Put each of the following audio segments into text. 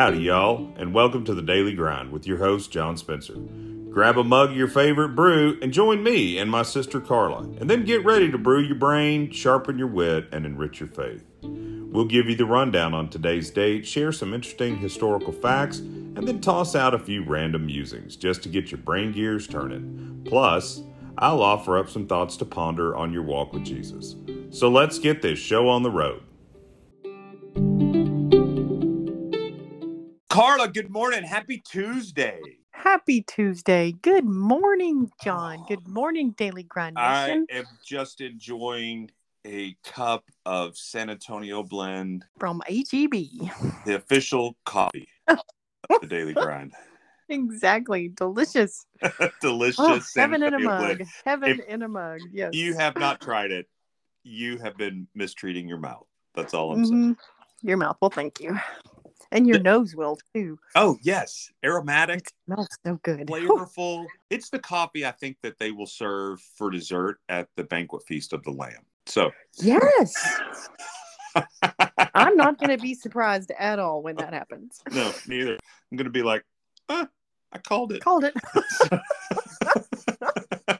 Howdy, y'all, and welcome to the Daily Grind with your host, John Spencer. Grab a mug of your favorite brew and join me and my sister Carla, and then get ready to brew your brain, sharpen your wit, and enrich your faith. We'll give you the rundown on today's date, share some interesting historical facts, and then toss out a few random musings just to get your brain gears turning. Plus, I'll offer up some thoughts to ponder on your walk with Jesus. So let's get this show on the road. Carla, good morning. Happy Tuesday. Happy Tuesday. Good morning, John. Good morning, Daily Grind I am just enjoying a cup of San Antonio Blend, From HEB. the official coffee of the Daily Grind. Exactly. Delicious. Delicious Oh, heaven in a mug. Blend. Heaven If in a mug. Yes. You have not tried it. You have been mistreating your mouth. That's all I'm saying. Mhm. Your mouth Well, thank you. And your The- nose will too. Oh, yes. Aromatic, Smells so good. flavorful. It's the coffee I think that they will serve for dessert at the banquet feast of the Lamb. So, Yes. I'm not going to be surprised at all when that happens. no, neither. I'm going to be like, ah, I called it. Called it.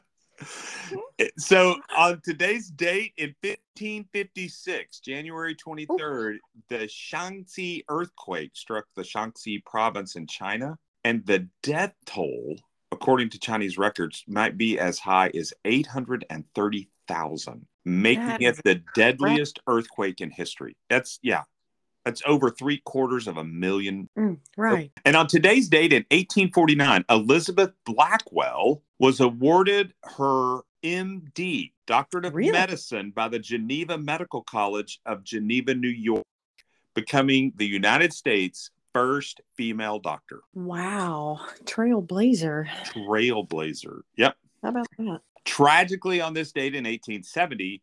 so on today's date in 1556 january 23rd the shaanxi earthquake struck the shaanxi province in china and the death toll according to chinese records might be as high as 830000 making That it the deadliest earthquake in history. That's yeah that's over three quarters of a million. Mm, right. and on today's date in 1849, Elizabeth Blackwell was awarded her MD, Doctorate of Really? Medicine, by the Geneva Medical College of Geneva, New York, becoming the United States' first female doctor. Wow. Trailblazer. Trailblazer. Yep. How about that? Tragically, on this date in 1870,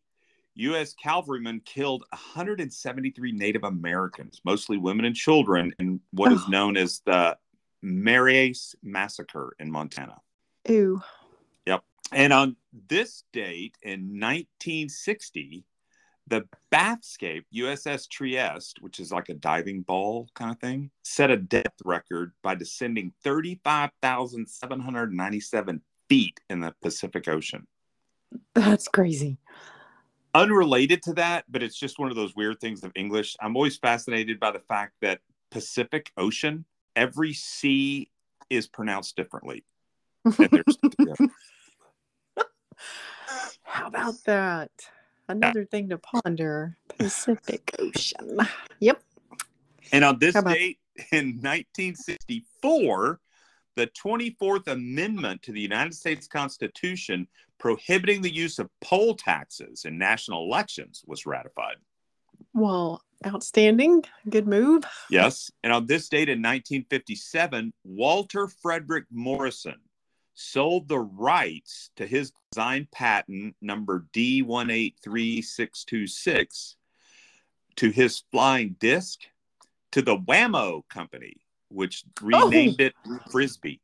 U.S. cavalrymen killed 173 Native Americans, mostly women and children, in what is Oh. known as the Marias Massacre in Montana. Ooh. And on this date in 1960, the Bathyscaphe USS Trieste, which is like a diving ball kind of thing, set a depth record by descending 35,797 feet in the Pacific Ocean. That's crazy. unrelated to that, but it's just one of those weird things of English. I'm always fascinated by the fact that Pacific Ocean, every c is pronounced differently. And there's- yeah. How about that? Another thing to ponder Pacific Ocean. Yep. And on this about- date in 1964, the 24th Amendment to the United States Constitution prohibiting the use of poll taxes in national elections was ratified. Well, outstanding. Good move. Yes. And on this date in 1957, Walter Frederick Morrison sold the rights to his design patent number D183626 to his flying disc to the Wham-O company, which oh. renamed it Frisbee.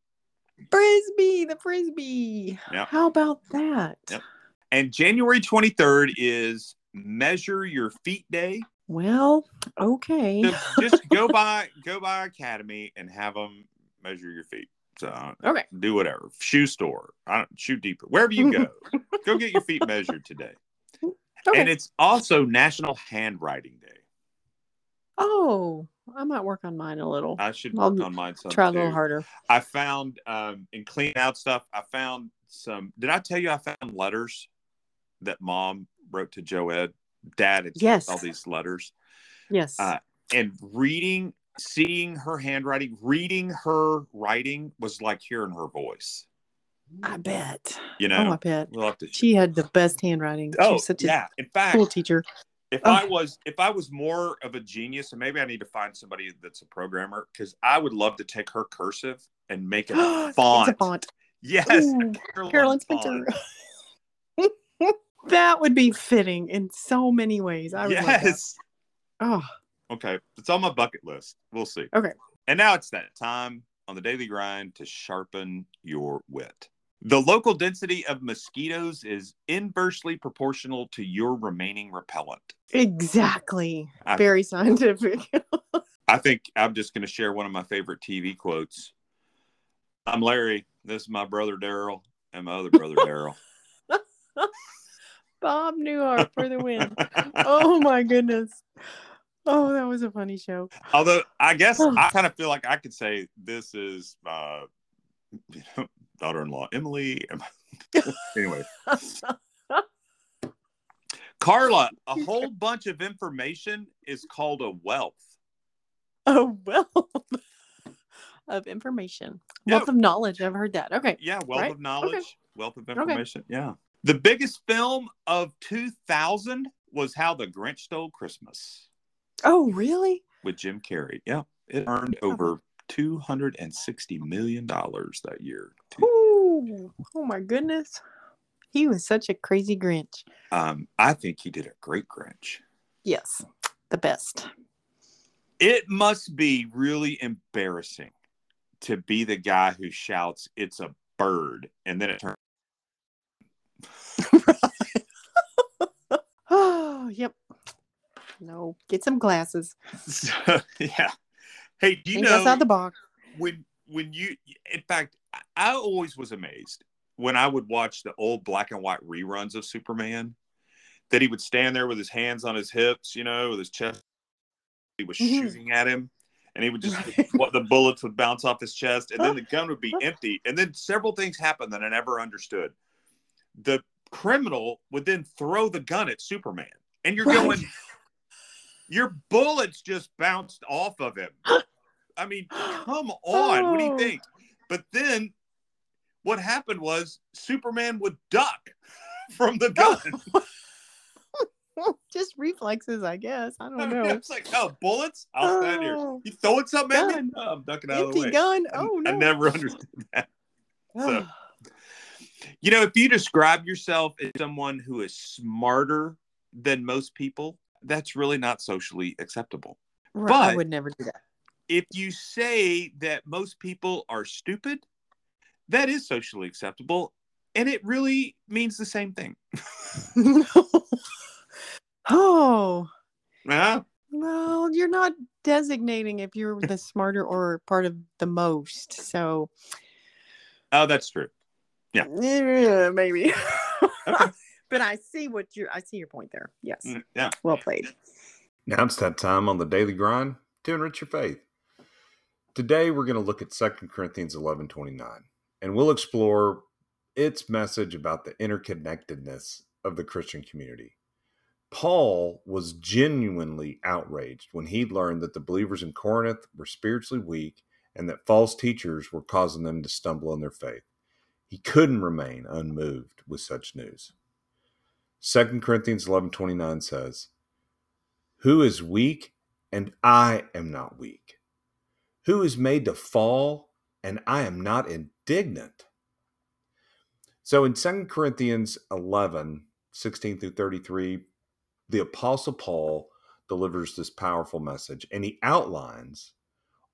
Frisbee, the Frisbee. Yep. How about that? Yep. And January 23rd is Measure Your Feet Day. Well, okay. So just go by go by Academy and have them measure your feet. So Okay. do whatever. Shoe store. I don't shoe deeper. Wherever you go, go get your feet measured today. Okay. And it's also National Handwriting Day. oh, I might work on mine a little. I should I'll work on mine some Try a too. little harder. I found um in clean out stuff, I found some did I tell you I found letters that mom wrote to Joe Ed? Dad had Yes. all these letters. Yes. Uh, and reading seeing her handwriting reading her writing was like hearing her voice I mm. bet. you Oh, I bet. we'll have to She had the best handwriting. She oh was such a yeah in fact cool teacher. if Oh. i was if i was more of a genius and maybe i need to find somebody that's a programmer because i would love to take her cursive and make it a It's font, a font. yes Ooh, Carolyn Carolyn. Spencer. that would be fitting in so many ways. I would love that. yes Oh, okay it's on my bucket list we'll see Okay. and now it's that time on the daily grind to sharpen your wit The local density of mosquitoes is inversely proportional to your remaining repellent. Exactly. I- Very scientific. I I think I'm just going to share one of my favorite TV quotes. I'm Larry. This is my brother Daryl and my other brother Daryl. Bob Newhart for the win. oh my goodness. Oh, that was a funny show. Although I guess I kind of feel like I could say this is my daughter-in-law Emily. anyway, Carla, a whole bunch of information is called a wealth. A wealth of information, Yeah. wealth of knowledge. I've heard that. Okay. Yeah, wealth Right? of knowledge, Okay. wealth of information. Yeah. The biggest film of 2000 was How the Grinch Stole Christmas Oh, really? with Jim Carrey. Yeah. It earned over $260 million that year. Ooh. Oh my goodness. He was such a crazy Grinch. Um, I think he did a great Grinch. Yes, the best. It must be really embarrassing to be the guy who shouts, It's a bird. And then it turns. Oh, yep. No, get some glasses. yeah. Hey, do you Think know outside the box. when when you in fact I- always was amazed when I would watch the old black and white reruns of Superman that he would stand there with his hands on his hips, you know, with his chest he was Mhm. shooting at him and he would just what the bullets would bounce off his chest and then the gun would be empty and then several things happened that I never understood. The criminal would then throw the gun at Superman and you're Right. going your bullets just bounced off of him. I mean, come on. What do you Oh. think? But then what happened was Superman would duck from the gun. Just reflexes, I guess. I don't I mean, know. it's like, oh, bullets? I'll stand here. Oh, You throwing something at me? Oh, I'm ducking out of the Empty way. gun. I- Oh I never understood that. so- Oh, You know, if you describe yourself as someone who is smarter than most people, that's really not socially acceptable. right, I would never do that. if you say that most people are stupid, that is socially acceptable. And it really means the same thing. oh, Yeah. well, you're not designating if you're the smarter or part of the most. So, Oh, that's true. Yeah. yeah, maybe. Okay. But I see what you're. I see your point there. Yes, Mm, Yeah. well played. Now it's that time on the daily grind to enrich your faith. Today we're going to look at 2 Corinthians 11 29, and we'll explore its message about the interconnectedness of the Christian community. Paul was genuinely outraged when he learned that the believers in Corinth were spiritually weak and that false teachers were causing them to stumble in their faith. He couldn't remain unmoved with such news. 2 Corinthians 11:29 says, "Who is weak and I am not weak? Who is made to fall and I am not indignant?" So in 2 Corinthians 11, 16 through 33, the Apostle Paul delivers this powerful message and he outlines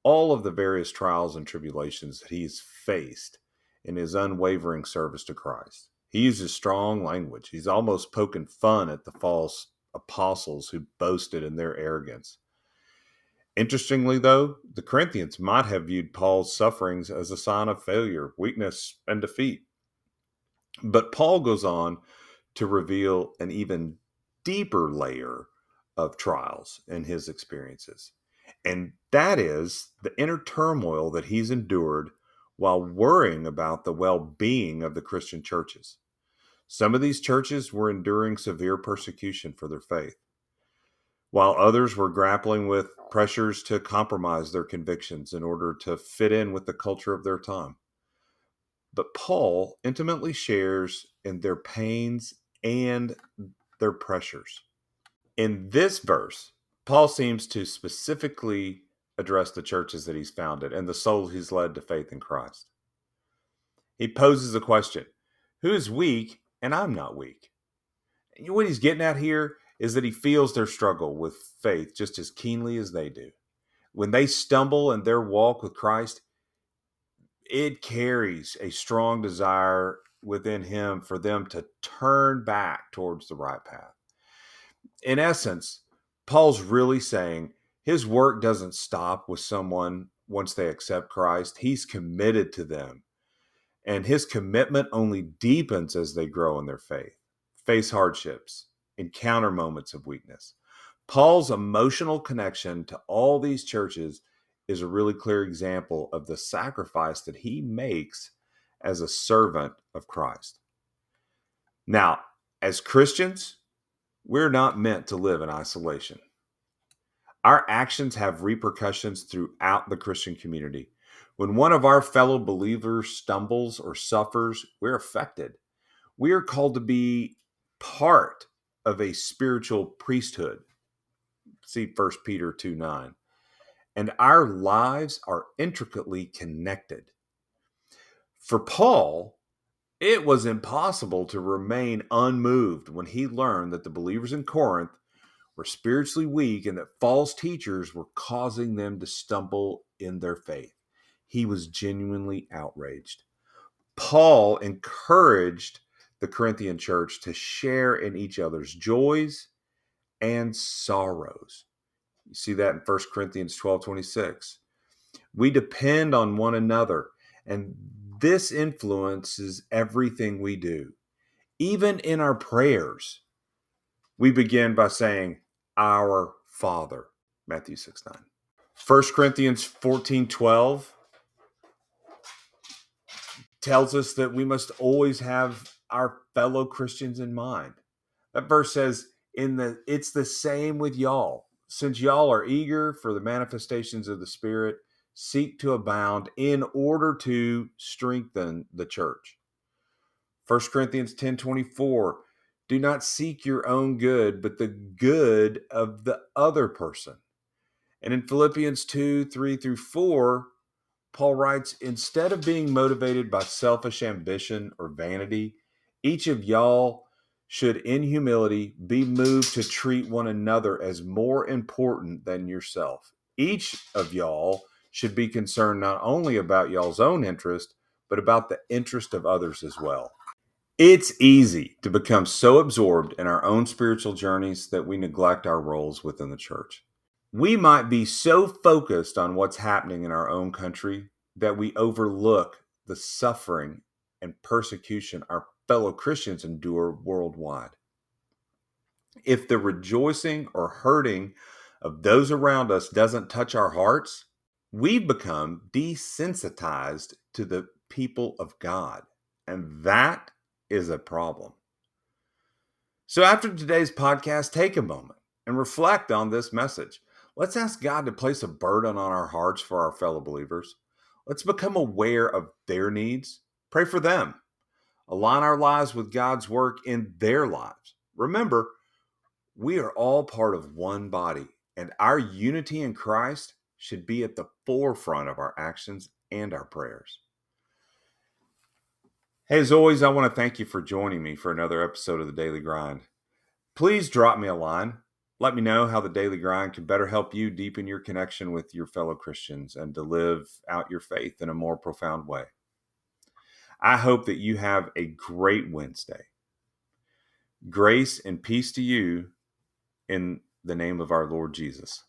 all of the various trials and tribulations that he's faced in his unwavering service to Christ. He uses strong language. He's almost poking fun at the false apostles who boasted in their arrogance. Interestingly, though, the Corinthians might have viewed Paul's sufferings as a sign of failure, weakness, and defeat. But Paul goes on to reveal an even deeper layer of trials in his experiences. And that is the inner turmoil that he's endured while worrying about the well being of the Christian churches. Some of these churches were enduring severe persecution for their faith, while others were grappling with pressures to compromise their convictions in order to fit in with the culture of their time. But Paul intimately shares in their pains and their pressures. In this verse, Paul seems to specifically address the churches that he's founded and the souls he's led to faith in Christ. He poses a question Who is weak and I'm not weak? What he's getting at here is that he feels their struggle with faith just as keenly as they do. When they stumble in their walk with Christ, it carries a strong desire within him for them to turn back towards the right path. In essence, Paul's really saying, His work doesn't stop with someone once they accept Christ, He's committed to them. And His commitment only deepens as they grow in their faith, face hardships, encounter moments of weakness. Paul's emotional connection to all these churches is a really clear example of the sacrifice that he makes as a servant of Christ. Now, as Christians, we're not meant to live in isolation. Our actions have repercussions throughout the Christian community. When one of our fellow believers stumbles or suffers, we're affected. We are called to be part of a spiritual priesthood. See 1 Peter 2 9. And our lives are intricately connected. For Paul, it was impossible to remain unmoved when he learned that the believers in Corinth were spiritually weak and that false teachers were causing them to stumble in their faith. He was genuinely outraged. Paul encouraged the Corinthian church to share in each other's joys and sorrows. You see that in 1 Corinthians 12 26. We depend on one another, and this influences everything we do. Even in our prayers, we begin by saying, Our Father, Matthew 6 9. 1 Corinthians 14 12 tells us that we must always have our fellow Christians in mind. That verse says, in the it's the same with y'all. Since y'all are eager for the manifestations of the Spirit, seek to abound in order to strengthen the church. 1 Corinthians 10 24. Do not seek your own good, but the good of the other person. And in Philippians 2 3 through 4, Paul writes, instead of being motivated by selfish ambition or vanity, each of y'all should, in humility, be moved to treat one another as more important than yourself. Each of y'all should be concerned not only about y'all's own interest, but about the interest of others as well. It's easy to become so absorbed in our own spiritual journeys that we neglect our roles within the church. We might be so focused on what's happening in our own country that we overlook the suffering and persecution our fellow Christians endure worldwide. If the rejoicing or hurting of those around us doesn't touch our hearts, we've become desensitized to the people of God. And that is a problem. So, after today's podcast, take a moment and reflect on this message. Let's ask God to place a burden on our hearts for our fellow believers. Let's become aware of their needs, pray for them, align our lives with God's work in their lives. Remember, we are all part of one body, and our unity in Christ should be at the forefront of our actions and our prayers. Hey, as always, I want to thank you for joining me for another episode of the Daily Grind. Please drop me a line. Let me know how the Daily Grind can better help you deepen your connection with your fellow Christians and to live out your faith in a more profound way. I hope that you have a great Wednesday. Grace and peace to you in the name of our Lord Jesus.